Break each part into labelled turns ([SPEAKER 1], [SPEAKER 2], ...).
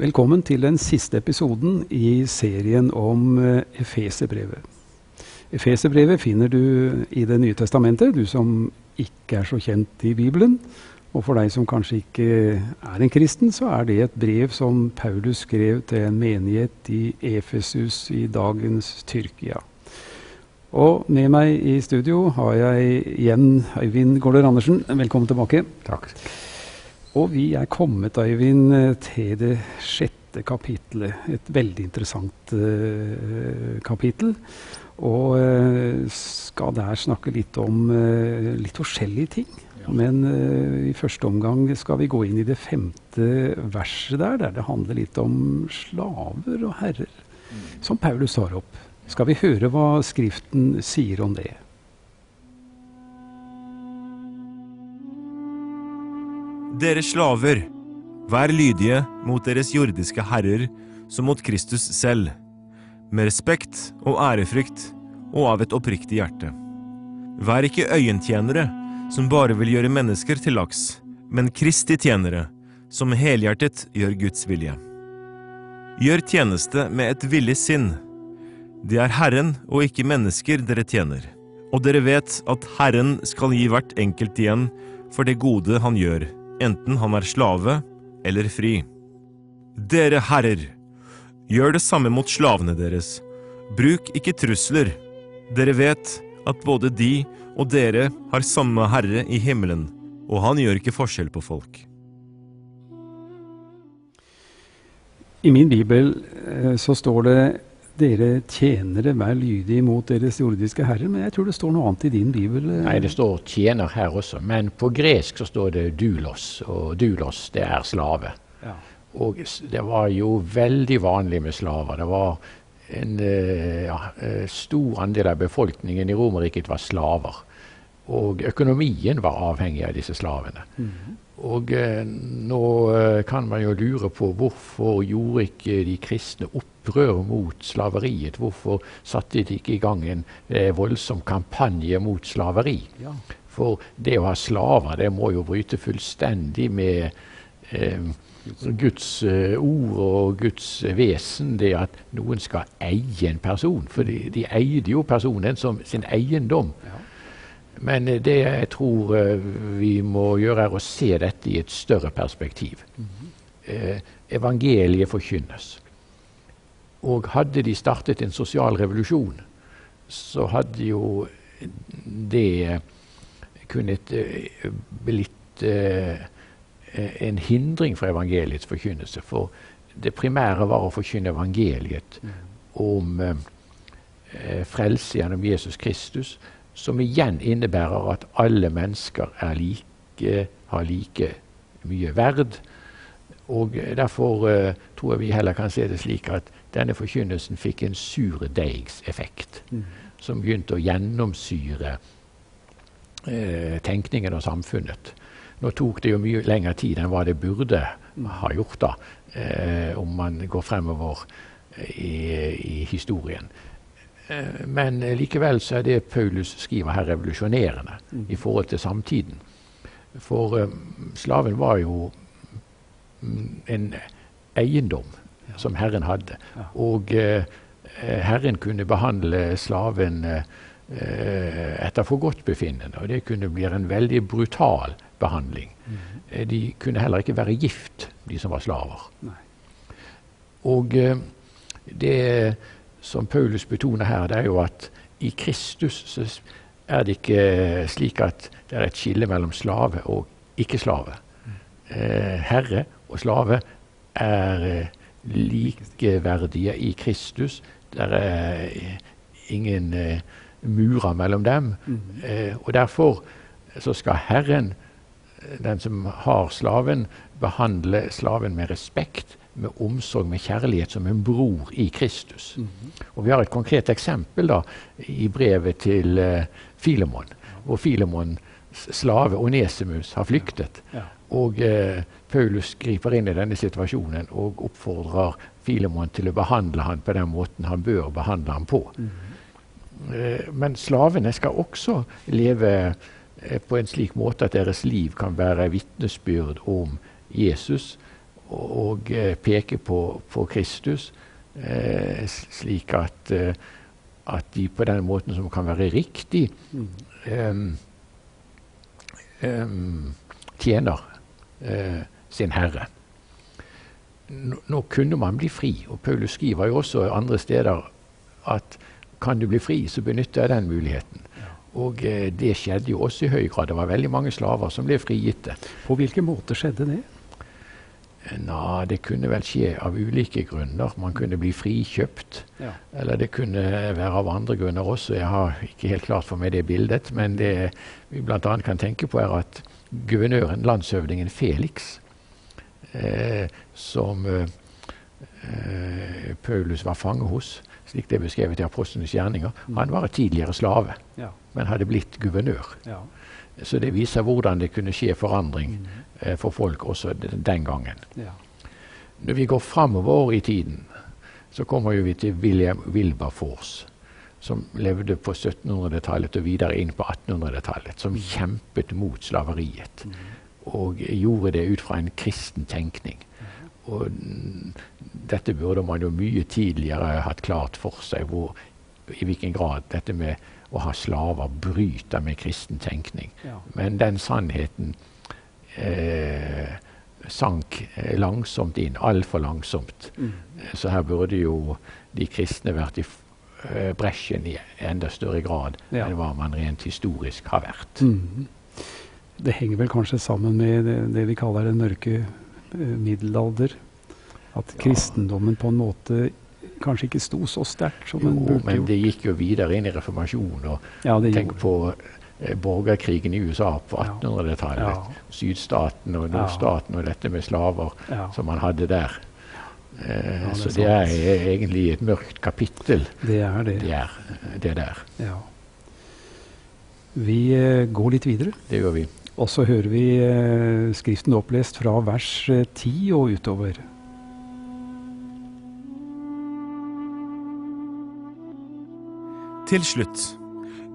[SPEAKER 1] Velkommen til den siste episoden i serien om eh, Efeserbrevet. Efeserbrevet finner du i Det nye testamentet, du som ikke er så kjent i Bibelen. Og for deg som kanskje ikke er en kristen, så er det et brev som Paulus skrev til en menighet i Efesus i dagens Tyrkia. Og med meg i studio har jeg igjen Øyvind Gaarder Andersen. Velkommen tilbake.
[SPEAKER 2] Takk.
[SPEAKER 1] Og vi er kommet, Øyvind, til det sjette kapitlet. Et veldig interessant uh, kapittel. Og uh, skal der snakke litt om uh, litt forskjellige ting. Ja. Men i første omgang skal vi gå inn i det femte verset der, der det handler litt om slaver og herrer. Mm. Som Paulus tar opp. Skal vi høre hva Skriften sier om det?
[SPEAKER 3] Dere slaver, vær lydige mot deres jordiske herrer som mot Kristus selv, med respekt og ærefrykt og av et oppriktig hjerte. Vær ikke øyentjenere som bare vil gjøre mennesker til laks, men Kristi tjenere som helhjertet gjør Guds vilje. Gjør tjeneste med et villig sinn. Det er Herren og ikke mennesker dere tjener, og dere vet at Herren skal gi hvert enkelt igjen for det gode han gjør enten han er slave eller fri. Dere herrer, gjør det samme mot slavene deres. Bruk ikke trusler. Dere vet at både de og dere har samme herre i himmelen, og han gjør ikke forskjell på folk.
[SPEAKER 1] I min bibel eh, så står det dere tjenere, vær lydige mot deres jordiske herrer. Men jeg tror det står noe annet i din bibel?
[SPEAKER 2] Eh. Nei, det står tjener her også. Men på gresk så står det dulos, og dulos det er slave. Ja. Og det var jo veldig vanlig med slaver. Det var en eh, ja, eh, stor andel av befolkningen i Romerriket var slaver. Og økonomien var avhengig av disse slavene. Mm. Og eh, nå eh, kan man jo lure på hvorfor gjorde ikke de kristne opprør mot slaveriet? Hvorfor satte de ikke i gang en eh, voldsom kampanje mot slaveri? Ja. For det å ha slaver, det må jo bryte fullstendig med eh, Guds ord og Guds vesen, det at noen skal eie en person. For de, de eide jo personen som sin eiendom. Ja. Men eh, det jeg tror eh, vi må gjøre, er å se dette i et større perspektiv. -hmm. eh, evangeliet forkynnes. Og hadde de startet en sosial revolusjon, så hadde jo det kunnet blitt en hindring for evangeliets forkynnelse. For det primære var å forkynne evangeliet mm. om frelse gjennom Jesus Kristus som igjen innebærer at alle mennesker like, har like mye verd. Og Derfor uh, tror jeg vi heller kan se det slik at denne forkynnelsen fikk en surdeigseffekt, mm. som begynte å gjennomsyre uh, tenkningen og samfunnet. Nå tok det jo mye lengre tid enn hva det burde ha gjort, da, uh, om man går fremover i, i historien. Eh, men likevel så er det Paulus skriver her, revolusjonerende mm. i forhold til samtiden. For um, slaven var jo mm, en eiendom ja. som Herren hadde. Ja. Og uh, Herren kunne behandle slaven uh, etter forgodtbefinnende. Og det kunne bli en veldig brutal behandling. Mm. De kunne heller ikke være gift, de som var slaver. Nei. Og uh, det som Paulus betoner her, det er jo at i Kristus så er det ikke slik at det er et skille mellom slave og ikke-slave. Eh, herre og slave er eh, likeverdige i Kristus. Det er eh, ingen eh, murer mellom dem. Eh, og derfor så skal Herren, den som har slaven, behandle slaven med respekt med omsorg, med kjærlighet, som en bror i Kristus. Mm -hmm. Og Vi har et konkret eksempel da, i brevet til uh, Filemon, hvor Filemons slave Onesimus har flyktet. Ja. Ja. Og uh, Paulus griper inn i denne situasjonen og oppfordrer Filemon til å behandle han på den måten han bør behandle ham på. Mm -hmm. uh, men slavene skal også leve på en slik måte at deres liv kan være vitnesbyrd om Jesus og eh, peke på, på Kristus, eh, slik at, eh, at, de på den måten som kan være riktig, mm. tjener eh, sin Herre. Nå, nå, kunne man bli fri, og Paulus skriver jo også andre steder at kan du bli fri, så benytter jeg den muligheten. Og eh, det skjedde jo også i høy grad. Det var veldig mange slaver som ble frigitte.
[SPEAKER 1] På hvilke måter skjedde det?
[SPEAKER 2] Nei, det kunne vel skje av ulike grunner. Man kunne bli frikjøpt. Ja. Eller det kunne være av andre grunner også. Jeg har ikke helt klart for meg det bildet. Men det vi bl.a. kan tenke på, er at guvernøren, landshøvdingen Felix, eh, som eh, Paulus var fange hos, slik det er beskrevet i Apostlenes gjerninger. Mm. Han var tidligere slave, ja. men hadde blitt guvernør. Ja. Så det viser hvordan det kunne skje forandring mm. Eh, for folk også den gangen. Ja. Når vi går framover i tiden, så kommer vi til William Wilberforce, som levde på 1700-tallet og videre inn på 1800-tallet, som mm. kjempet mot slaveriet. Mm. Og gjorde det ut fra en kristen tenkning. Og dette burde man jo mye tidligere hatt klart for seg, hvor, i hvilken grad dette med å ha slaver bryter med kristen tenkning. Ja. Men den sannheten eh, sank eh, langsomt inn, altfor langsomt. Mm. Så her burde jo de kristne vært i uh, bresjen i enda større grad ja. enn hva man rent historisk har vært. Mm.
[SPEAKER 1] Det henger vel kanskje sammen med det, det vi kaller den mørke uh, middelalder at kristendommen på en måte kanskje ikke sto så sterkt som den burde gjort.
[SPEAKER 2] Men det gikk jo videre inn i reformasjonen. og ja, Tenk på eh, borgerkrigen i USA på 1800-tallet. Ja. Sydstaten og nordstaten og dette med slaver som man hadde der. Eh, det så det er egentlig et mørkt kapittel.
[SPEAKER 1] Det er det.
[SPEAKER 2] Det, er, det der.
[SPEAKER 1] Ja. Vi eh, går litt videre.
[SPEAKER 2] Det gjør vi.
[SPEAKER 1] Og så hører vi eh, Skriften opplest fra vers 10 eh, og utover.
[SPEAKER 3] Til slutt,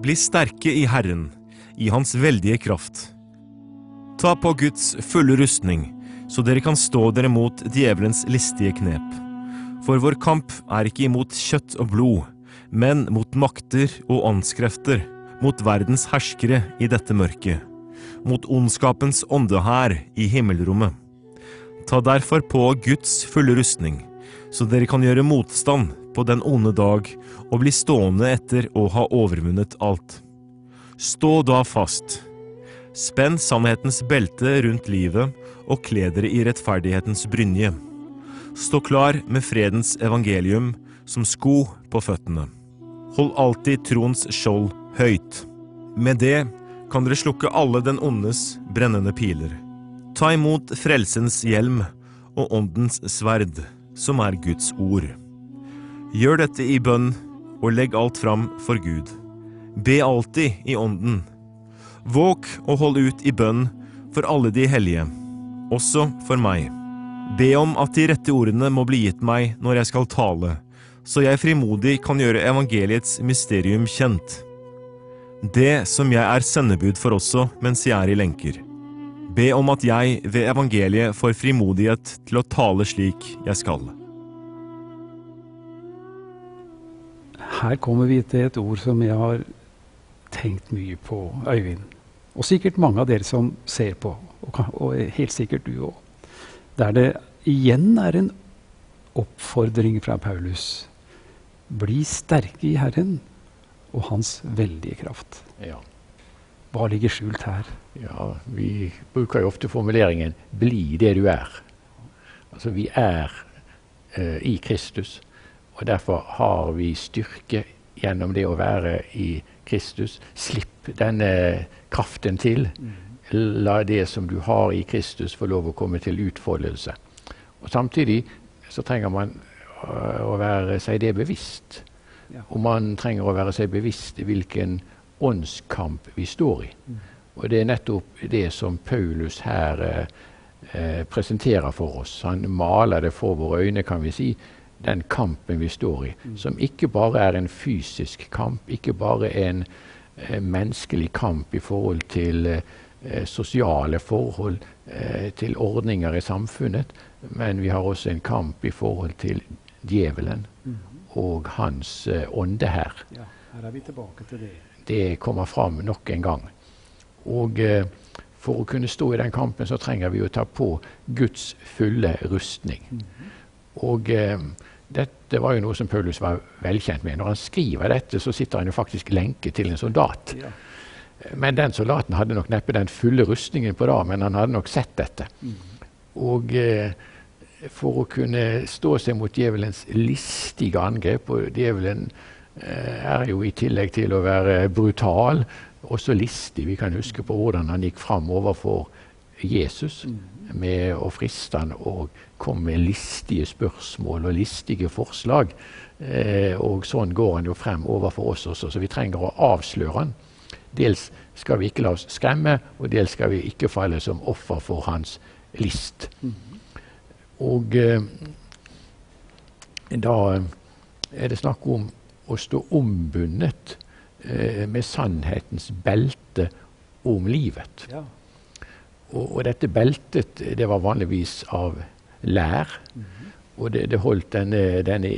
[SPEAKER 3] bli sterke i Herren, i Hans veldige kraft. Ta på Guds fulle rustning, så dere kan stå dere mot djevelens listige knep. For vår kamp er ikke imot kjøtt og blod, men mot makter og åndskrefter, mot verdens herskere i dette mørket, mot ondskapens åndehær i himmelrommet. Ta derfor på Guds fulle rustning, så dere kan gjøre motstand på den onde dag og bli stående etter å ha overvunnet alt. Stå da fast. Spenn sannhetens belte rundt livet og kle dere i rettferdighetens brynje. Stå klar med fredens evangelium som sko på føttene. Hold alltid troens skjold høyt. Med det kan dere slukke alle den ondes brennende piler. Ta imot frelsens hjelm og åndens sverd, som er Guds ord. Gjør dette i bønn, og legg alt fram for Gud. Be alltid i ånden. Våk og hold ut i bønn for alle de hellige, også for meg. Be om at de rette ordene må bli gitt meg når jeg skal tale, så jeg frimodig kan gjøre evangeliets mysterium kjent. Det som jeg er sendebud for også mens jeg er i lenker. Be om at jeg ved evangeliet får frimodighet til å tale slik jeg skal.
[SPEAKER 1] Her kommer vi til et ord som jeg har tenkt mye på, Øyvind. Og sikkert mange av dere som ser på, og, og helt sikkert du òg. Der det igjen er en oppfordring fra Paulus. Bli sterke i Herren og Hans veldige kraft. Ja. Hva ligger skjult her?
[SPEAKER 2] Ja, Vi bruker jo ofte formuleringen 'bli det du er'. Altså, vi er eh, i Kristus. Og derfor har vi styrke gjennom det å være i Kristus. Slipp denne kraften til. La det som du har i Kristus, få lov å komme til utfoldelse. Og Samtidig så trenger man øh, å være seg det bevisst. Og man trenger å være seg bevisst hvilken åndskamp vi står i. Og det er nettopp det som Paulus her eh presenterer for oss. Han maler det for våre øyne, kan vi si, den kampen vi står i. Som ikke bare er en fysisk kamp, ikke bare en eh, menneskelig kamp i forhold til eh, sosiale forhold, eh, til ordninger i samfunnet. Men vi har også en kamp i forhold til djevelen mm. og hans eh, ånde her.
[SPEAKER 1] Ja, her er vi tilbake til det.
[SPEAKER 2] Det kommer fram nok en gang. Og eh, for å kunne stå i den kampen, så trenger vi å ta på Guds fulle rustning. Mm. Og eh, dette var jo noe som Paulus var velkjent med. Når han skriver dette, så sitter han jo faktisk lenket til en soldat. Ja. Men den soldaten hadde nok neppe den fulle rustningen på da, men han hadde nok sett dette. Mm. Og eh, for å kunne stå seg mot djevelens listige angrep Og djevelen eh, er jo i tillegg til å være brutal, også listig. Vi kan huske på hvordan han gikk fram overfor Jesus mm. Med å friste han og komme med listige spørsmål og listige forslag. Eh, og sånn går han jo frem overfor oss også, så vi trenger å avsløre han. Dels skal vi ikke la oss skremme, og dels skal vi ikke falle som offer for hans list. Og eh, da er det snakk om å stå ombundet eh, med sannhetens belte om livet. Ja. Og, og, dette beltet det var vanligvis av lær. -hmm. Og det, det holdt denne, denne,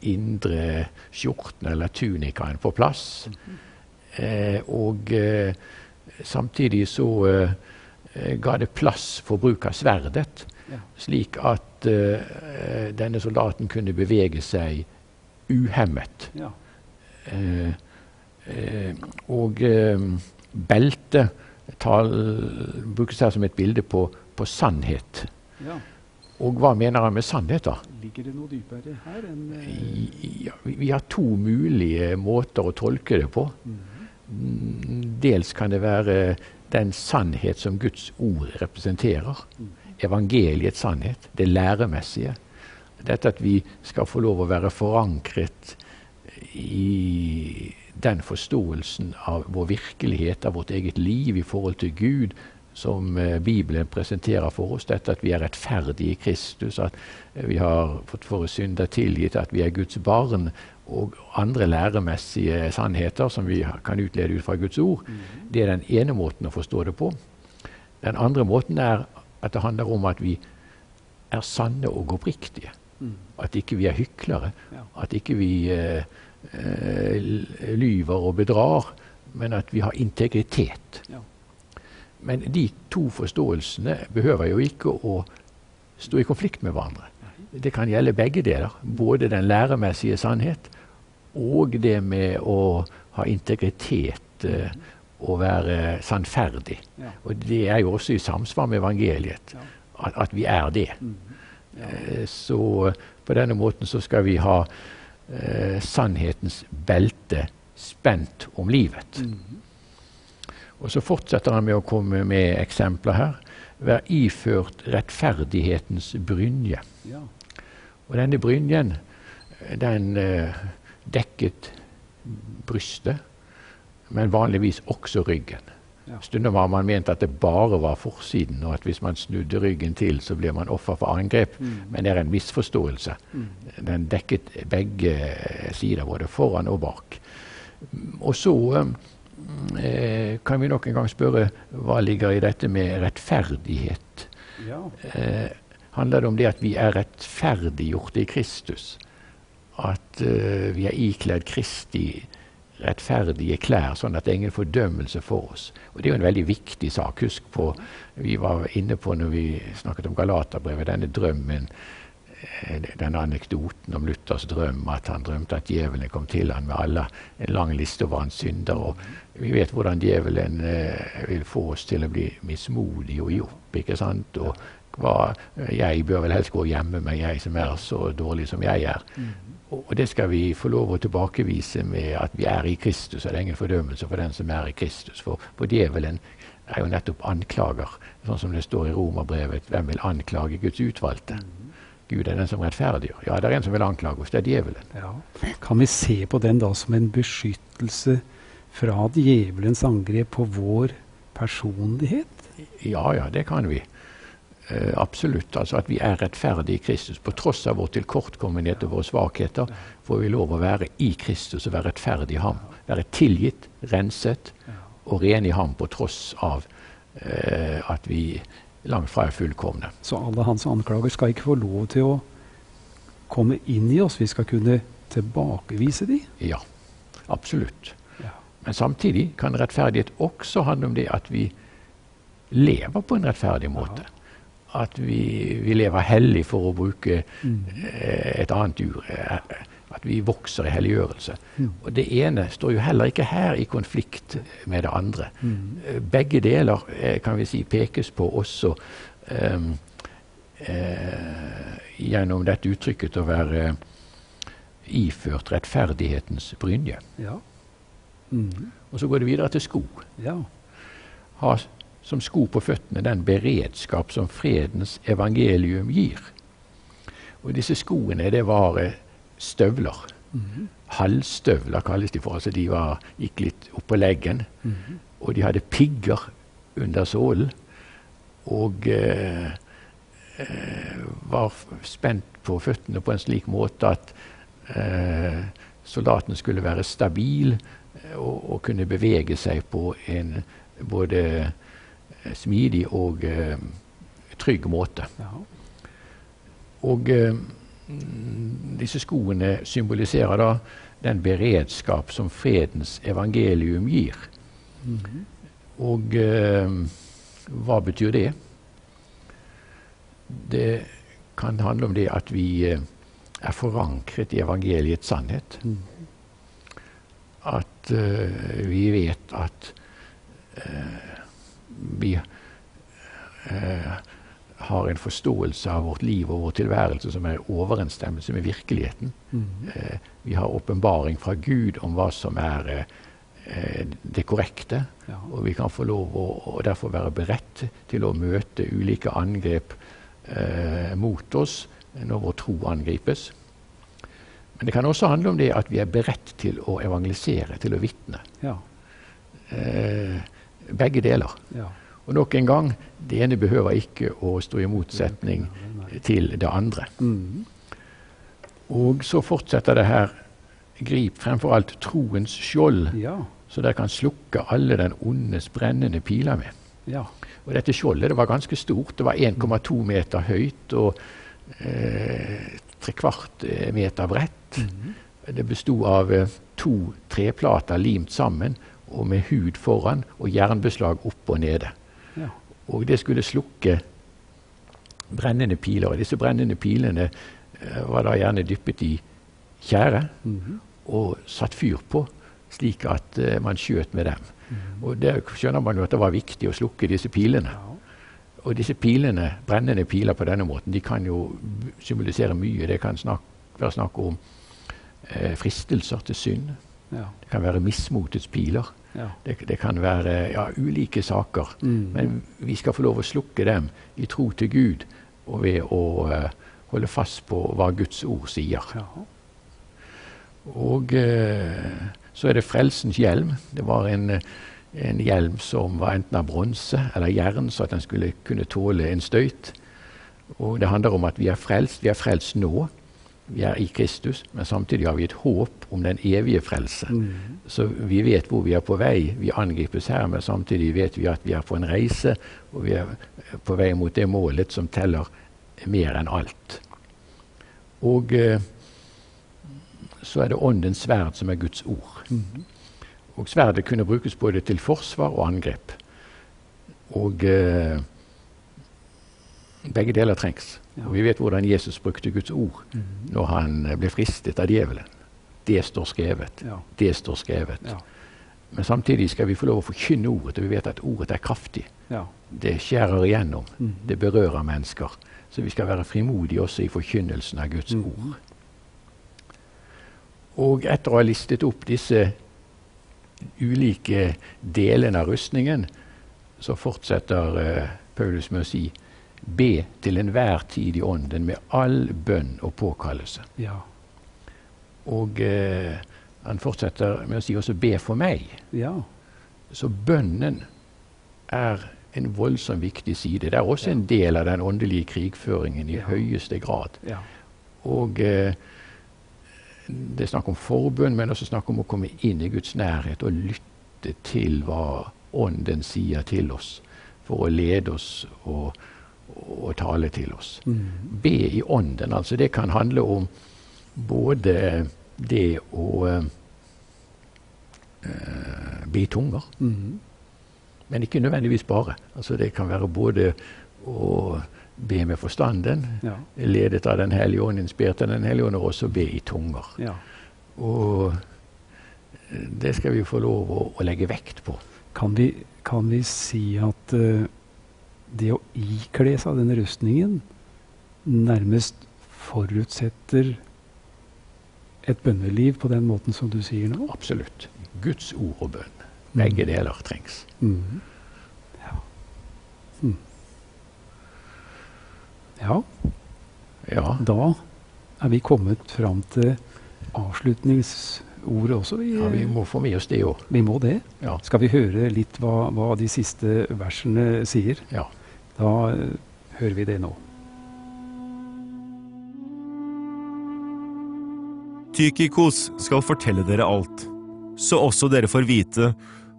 [SPEAKER 2] indre skjorten eller tunikaen på plass. -hmm. eh, og eh, samtidig så eh, ga det plass for bruk av sverdet. Ja. Slik at eh, denne soldaten kunne bevege seg uhemmet. Ja. Eh, og beltet brukes her som et bilde på, på sannhet. Ja. Og hva mener han med sannhet, da?
[SPEAKER 1] Ligger det noe dypere her enn
[SPEAKER 2] uh... ja, vi, har to mulige måter å tolke det på. Mm -hmm. Dels kan det være den sannhet som Guds ord representerer. Mm. Evangeliets sannhet, det læremessige. Dette at vi skal få lov å være forankret i den forståelsen av vår virkelighet, av vårt eget liv i forhold til Gud, som eh, Bibelen presenterer for oss. Dette at vi er rettferdige i Kristus, at vi har fått våre synder tilgitt, at vi er Guds barn, og andre læremessige sannheter som vi kan utlede ut fra Guds ord. Mm. Det er den ene måten å forstå det på. Den andre måten er at det handler om at vi er sanne og oppriktige. Mm. At ikke vi er hyklere. At ikke vi eh, eh, lyver og bedrar, men at vi har integritet. Ja. Men de to forståelsene behøver jo ikke å stå i konflikt med hverandre. Det kan gjelde begge deler. Både den læremessige sannhet og det med å ha integritet eh, og være sannferdig. Ja. Og det er jo også i samsvar med evangeliet at, at vi er det. Mm. Ja. Eh, så på denne måten så skal vi ha eh, sannhetens belte spent om livet. Mm. Og så fortsetter han med å komme med eksempler her. Vær iført rettferdighetens brynje. Ja. Og denne brynjen, den eh, dekket brystet, men vanligvis også ryggen. Stunder har man ment at det bare var forsiden, og at hvis man snudde ryggen til, så blir man offer for angrep. Mm. Men det er en misforståelse. Mm. Den dekket begge sider, både foran og bak. Og så eh, kan vi nok en gang spørre hva ligger i dette med rettferdighet? Ja. Eh, handler det om det at vi er rettferdiggjorte i Kristus? At eh, vi er ikledd Kristi rettferdige klær, sånn at det er ingen fordømmelse for oss. Og Det er jo en veldig viktig sak. Husk på, Vi var inne på når vi snakket om Galaterbrevet, denne drømmen, eh, denne anekdoten om Luthers drøm, at han drømte at djevelen kom til han med alle, en lang liste over hans synder. og Vi vet hvordan djevelen eh, vil få oss til å bli mismodige og gi opp. ikke sant? Og hva, jeg bør vel helst gå hjemme med jeg som er så dårlig som jeg er. Mm. Og det skal vi få lov å tilbakevise med at vi er i Kristus. Og det er ingen fordømmelse for den som er i Kristus. For, for djevelen er jo nettopp anklager, sånn som det står i Romerbrevet. Hvem vil anklage Guds utvalgte? Mm. Gud er den som rettferdiggjør. Ja, det er en som vil anklage oss. Det er djevelen. Ja.
[SPEAKER 1] Kan vi se på den da som en beskyttelse fra djevelens angrep på vår personlighet?
[SPEAKER 2] Ja, ja, det kan vi. Uh, absolutt. altså At vi er rettferdige i Kristus. På tross av vår tilkortkommenhet og våre svakheter får vi lov å være i Kristus og være rettferdig i ham. Være tilgitt, renset og ren i ham på tross av eh, at vi langt fra er fullkomne.
[SPEAKER 1] Så alle hans anklager skal ikke få lov til å komme inn i oss? Vi skal kunne tilbakevise de?
[SPEAKER 2] Ja, absolutt. Ja. Men samtidig kan rettferdighet også handle om det at vi lever på en rettferdig måte. Ja. At vi, vi, lever hellig, for å bruke mm. Eh, et annet ord. Eh, at vi vokser i helliggjørelse. Mm. Og det ene står jo heller ikke her i konflikt med det andre. Mm. Eh, begge deler kan vi si pekes på også um, uh, gjennom dette uttrykket å være iført rettferdighetens brynje. Ja. Mm. Og så går det videre til sko. Ja. Ha som sko på føttene den beredskap som fredens evangelium gir. Og disse skoene, det var eh, støvler. Mm -hmm. Halvstøvler kalles de for. altså De var, gikk litt oppå leggen. Mm -hmm. Og de hadde pigger under sålen. Og eh, eh, var spent på føttene på en slik måte at eh, soldaten skulle være stabil eh, og, og, kunne bevege seg på en både smidig og eh, trygg måte. Og eh, disse skoene symboliserer da den beredskap som fredens evangelium gir. Mm -hmm. Og eh, hva betyr det? Det kan handle om det at vi eh, er forankret i evangeliets sannhet. Mm. At eh, vi vet at vi eh, har en forståelse av vårt liv og vår tilværelse som er i overensstemmelse med virkeligheten. Mm. Eh, vi har åpenbaring fra Gud om hva som er eh, det korrekte. Ja. Og vi kan få lov å, å, derfor være beredt til å møte ulike angrep mot oss når vår tro angripes. Men det kan også handle om det at vi er beredt til å evangelisere, til å vitne. Ja. Begge deler. Ja. Og nok en gang, det ene behøver ikke å stå i motsetning til det andre. Mm. Og så fortsetter det her Grip fremfor alt troens skjold, ja. så dere kan slukke alle den ondes brennende piler med. Ja. Og dette skjoldet det var ganske stort. Det var 1,2 meter høyt og eh, tre kvart eh, meter bredt. Mm. Det besto av eh, to treplater limt sammen og med hud foran og jernbeslag opp og nede. Og det skulle slukke brennende piler. Og disse brennende pilene eh, var da gjerne dyppet i tjære mm -hmm. og satt fyr på, slik at eh, man skjøt med dem. Mm -hmm. Og der skjønner man jo at det var viktig å slukke disse pilene. Ja. Og disse pilene, brennende piler på denne måten, de kan jo symbolisere mye. Det kan snak være snakk om eh, fristelser til synd. Ja. Det kan være mismotets piler. Ja. Det, det, kan være ja, ulike saker. Mm. Men vi skal få lov å slukke dem i tro til Gud og ved å uh, holde fast på hva Guds ord sier. Ja. Og uh, så er det frelsens hjelm. Det var en, en hjelm som var enten av bronse eller jern, så at den skulle kunne tåle en støyt. Og det handler om at vi er frelst. Vi er frelst nå. Vi er i Kristus, men samtidig har vi et håp om den evige frelse. Mm. Så vi vet hvor vi er på vei. Vi angripes her, men samtidig vet vi at vi er på en reise, og vi er på vei mot det målet som teller mer enn alt. Og eh, så er det åndens sverd som er Guds ord. Mm. Og sverdet kunne brukes både til forsvar og angrep. Og eh, begge deler trengs. Og vi vet hvordan Jesus brukte Guds ord mm. når han eh, ble fristet av djevelen. Det står skrevet. Det står skrevet. Men samtidig skal vi få lov å forkynne ordet, og vi vet at ordet er kraftig. Ja. Det skjærer igjennom. Mm. Det berører mennesker. Så vi skal være frimodige også i forkynnelsen av Guds mm. ord. Og etter å ha listet opp disse ulike delene av rustningen, så fortsetter uh, Paulus med å si Be til enhver tid i ånden med all bønn og påkallelse. Ja. Og eh, han fortsetter med å si også 'be for meg'. Ja. Så bønnen er en voldsomt viktig side. Det er også ja. en del av den åndelige krigføringen i høyeste grad. Og eh, det er snakk om forbønn, men også snakk om å komme inn i Guds nærhet og lytte til hva Ånden sier til oss. for å lede oss og, og tale til oss. Mm. Be i ånden. altså Det kan handle om både det å uh, be i tunger, mm. men ikke nødvendigvis bare. Altså Det kan være både å be med forstanden, ja. ledet av Den hellige ånd, inspirert av Den hellige ånd, og også be i tunger. Ja. Og det skal vi få lov å, å legge vekt på.
[SPEAKER 1] Kan vi, kan vi si at uh, det å ikle seg denne rustningen nærmest forutsetter et bønneliv på den måten som du sier nå?
[SPEAKER 2] Absolutt. Guds ord og bønn. Begge mm. deler trengs. Mm.
[SPEAKER 1] Ja. Mm. ja. Ja. Da er vi kommet fram til avslutningsordet også.
[SPEAKER 2] Vi, ja, vi må få med oss det òg.
[SPEAKER 1] Vi må det. Ja. Skal vi høre litt hva, hva de siste versene sier? Ja. Da uh, hører vi det nå.
[SPEAKER 3] Tykikos skal fortelle dere alt, så også dere får vite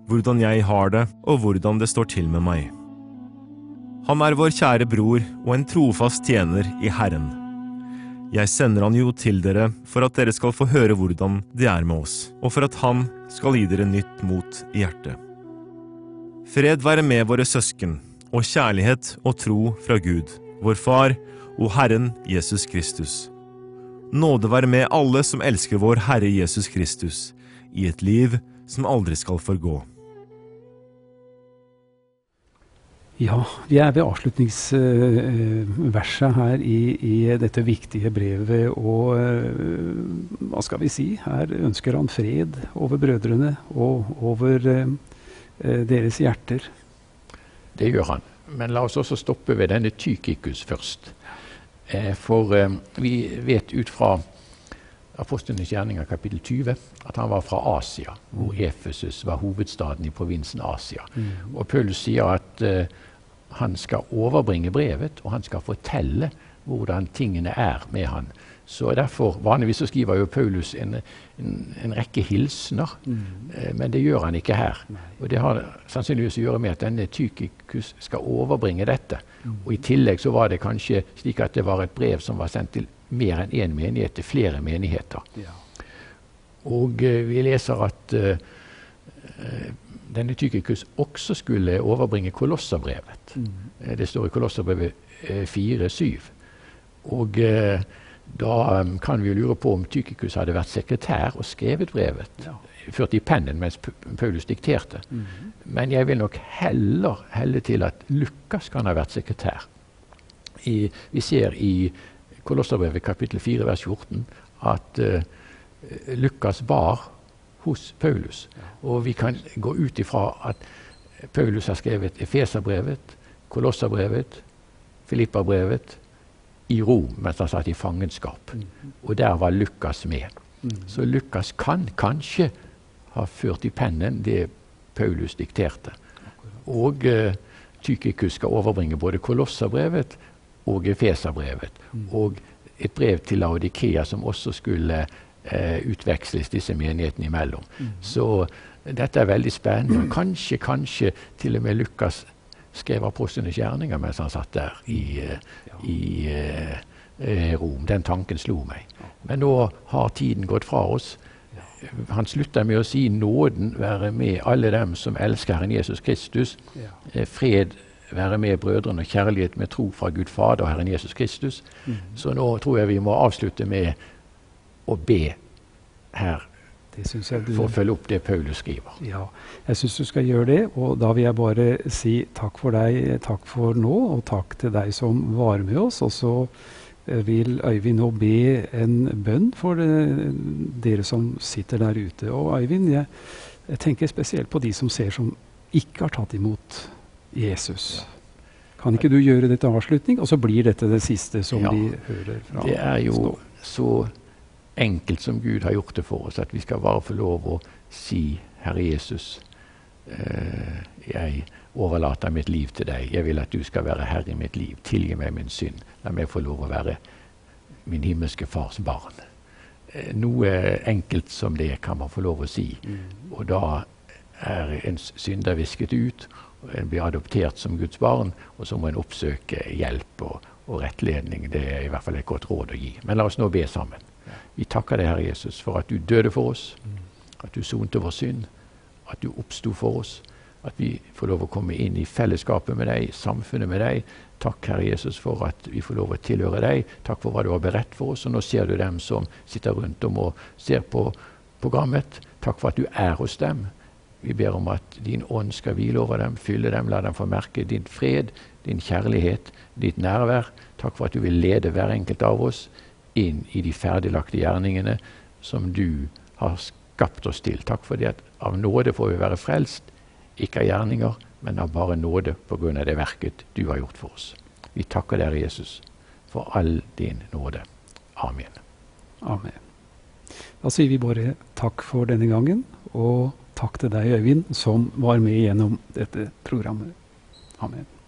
[SPEAKER 3] hvordan jeg har det og hvordan det står til med meg. Han er vår kjære bror og en trofast tjener i Herren. Jeg sender han jo til dere for at dere skal få høre hvordan det er med oss, og for at han skal gi dere nytt mot i hjertet. Fred være med våre søsken og kjærlighet og tro fra Gud, vår Far og Herren Jesus Kristus. Nåde være med alle som elsker vår Herre Jesus Kristus, i et liv som aldri skal forgå.
[SPEAKER 1] Ja, vi er ved avslutningsverset her i, i, dette viktige brevet. Og uh, hva skal vi si? Her ønsker han fred over brødrene og over uh, deres hjerter.
[SPEAKER 2] Det gjør han. Men la oss også stoppe ved denne Tykikus først. Eh, for eh, vi vet ut fra Apostlenes gjerninger kapittel 20 at han var fra Asia, hvor. Efesus var hovedstaden i provinsen Asia. Mm. Og Paulus sier at eh, han skal overbringe brevet, og han skal fortelle hvordan tingene er med han. Så derfor, Vanligvis så skriver jo Paulus en, en, en rekke hilsener, mm. eh, men det gjør han ikke her. Og Det har sannsynligvis å gjøre med at denne Tykikus skal overbringe dette. Mm. Og I tillegg så var det kanskje slik at det var et brev som var sendt til mer enn én menighet, til flere menigheter. Ja. Og eh, vi leser at eh denne Tykikus også skulle overbringe Kolosserbrevet. Mm. Det står i Kolosserbrevet 4-7. Eh, og da um, kan vi lure på om Tykikus hadde vært sekretær og skrevet brevet. Ja. Ført i pennen mens Paulus dikterte. Mm -hmm. Men jeg vil nok heller helle til at Lukas kan ha vært sekretær. I, vi ser i Kolosserbrevet kapittel 4 vers 14 at uh, Lukas bar hos Paulus. Ja. Og vi kan gå ut ifra at Paulus har skrevet Efeserbrevet, Kolosserbrevet, Filipperbrevet, i Rom mens han satt i fangenskap. Mm. Og der var Lukas med. Mm. Så Lukas kan kanskje ha ført i pennen det Paulus dikterte. Og uh, Tykikus skal overbringe både Kolosserbrevet og Efeserbrevet. Mm. Og et brev til Laudikea som også skulle uh, utveksles disse menighetene imellom. Mm. Så dette er veldig spennende. Kanskje, kanskje til og med Lukas skrev apostlenes gjerninger mens han satt der i, uh, i Rom. Den tanken slo meg. Men nå har tiden gått fra oss. Han slutter med å si 'nåden være med alle dem som elsker Herren Jesus Kristus'. Fred være med brødrene og kjærlighet med tro fra Gud Fader og Herren Jesus Kristus. Mm. Så nå tror jeg vi må avslutte med å be her du, for å følge opp det Paulus skriver.
[SPEAKER 1] Ja, jeg syns du skal gjøre det. Og da vil jeg bare si takk for deg, takk for nå, og takk til deg som var med oss. Og så vil Øyvind nå be en bønn for det, dere som sitter der ute. Og Øyvind, jeg, jeg, tenker spesielt på de som ser som ikke har tatt imot Jesus. Kan ikke du gjøre dette avslutning? Og så blir dette det siste som ja, de hører fra
[SPEAKER 2] Det er jo stå. så enkelt som Gud har gjort det for oss, at vi skal bare få lov å si, Herre Jesus, eh, jeg overlater mitt liv til deg. Jeg vil at du skal være herre i mitt liv. Tilgi meg min synd. La meg få lov å være min himmelske fars barn. Eh, noe enkelt som det kan man få lov å si. Mm. Og da er en synder visket ut, og En blir adoptert som Guds barn, og så må en oppsøke hjelp og, og rettledning. Det er i hvert fall et godt råd å gi. Men la oss nå be sammen. Vi takker deg, Herre Jesus, for at du døde for oss, at du sonte vår synd, at du oppsto for oss. At vi får lov å komme inn i fellesskapet med deg, samfunnet med deg. Takk, Herre Jesus, for at vi får lov å tilhøre deg. Takk for hva du har beredt for oss. Og nå ser du dem som sitter rundt om og ser på programmet. Takk for at du er hos dem. Vi ber om at din ånd skal hvile over dem, fylle dem, la dem få merke din fred, din kjærlighet, ditt nærvær. Takk for at du vil lede hver enkelt av oss inn i de ferdiglagte gjerningene som du har skapt oss til. Takk for det at av nåde får vi være frelst, ikke av gjerninger, men av bare nåde pga. det verket du har gjort for oss. Vi takker dere, Jesus, for all din nåde. Amen.
[SPEAKER 1] Amen. Da sier vi bare takk for denne gangen, og takk til deg, Øyvind, som var med gjennom dette programmet. Amen.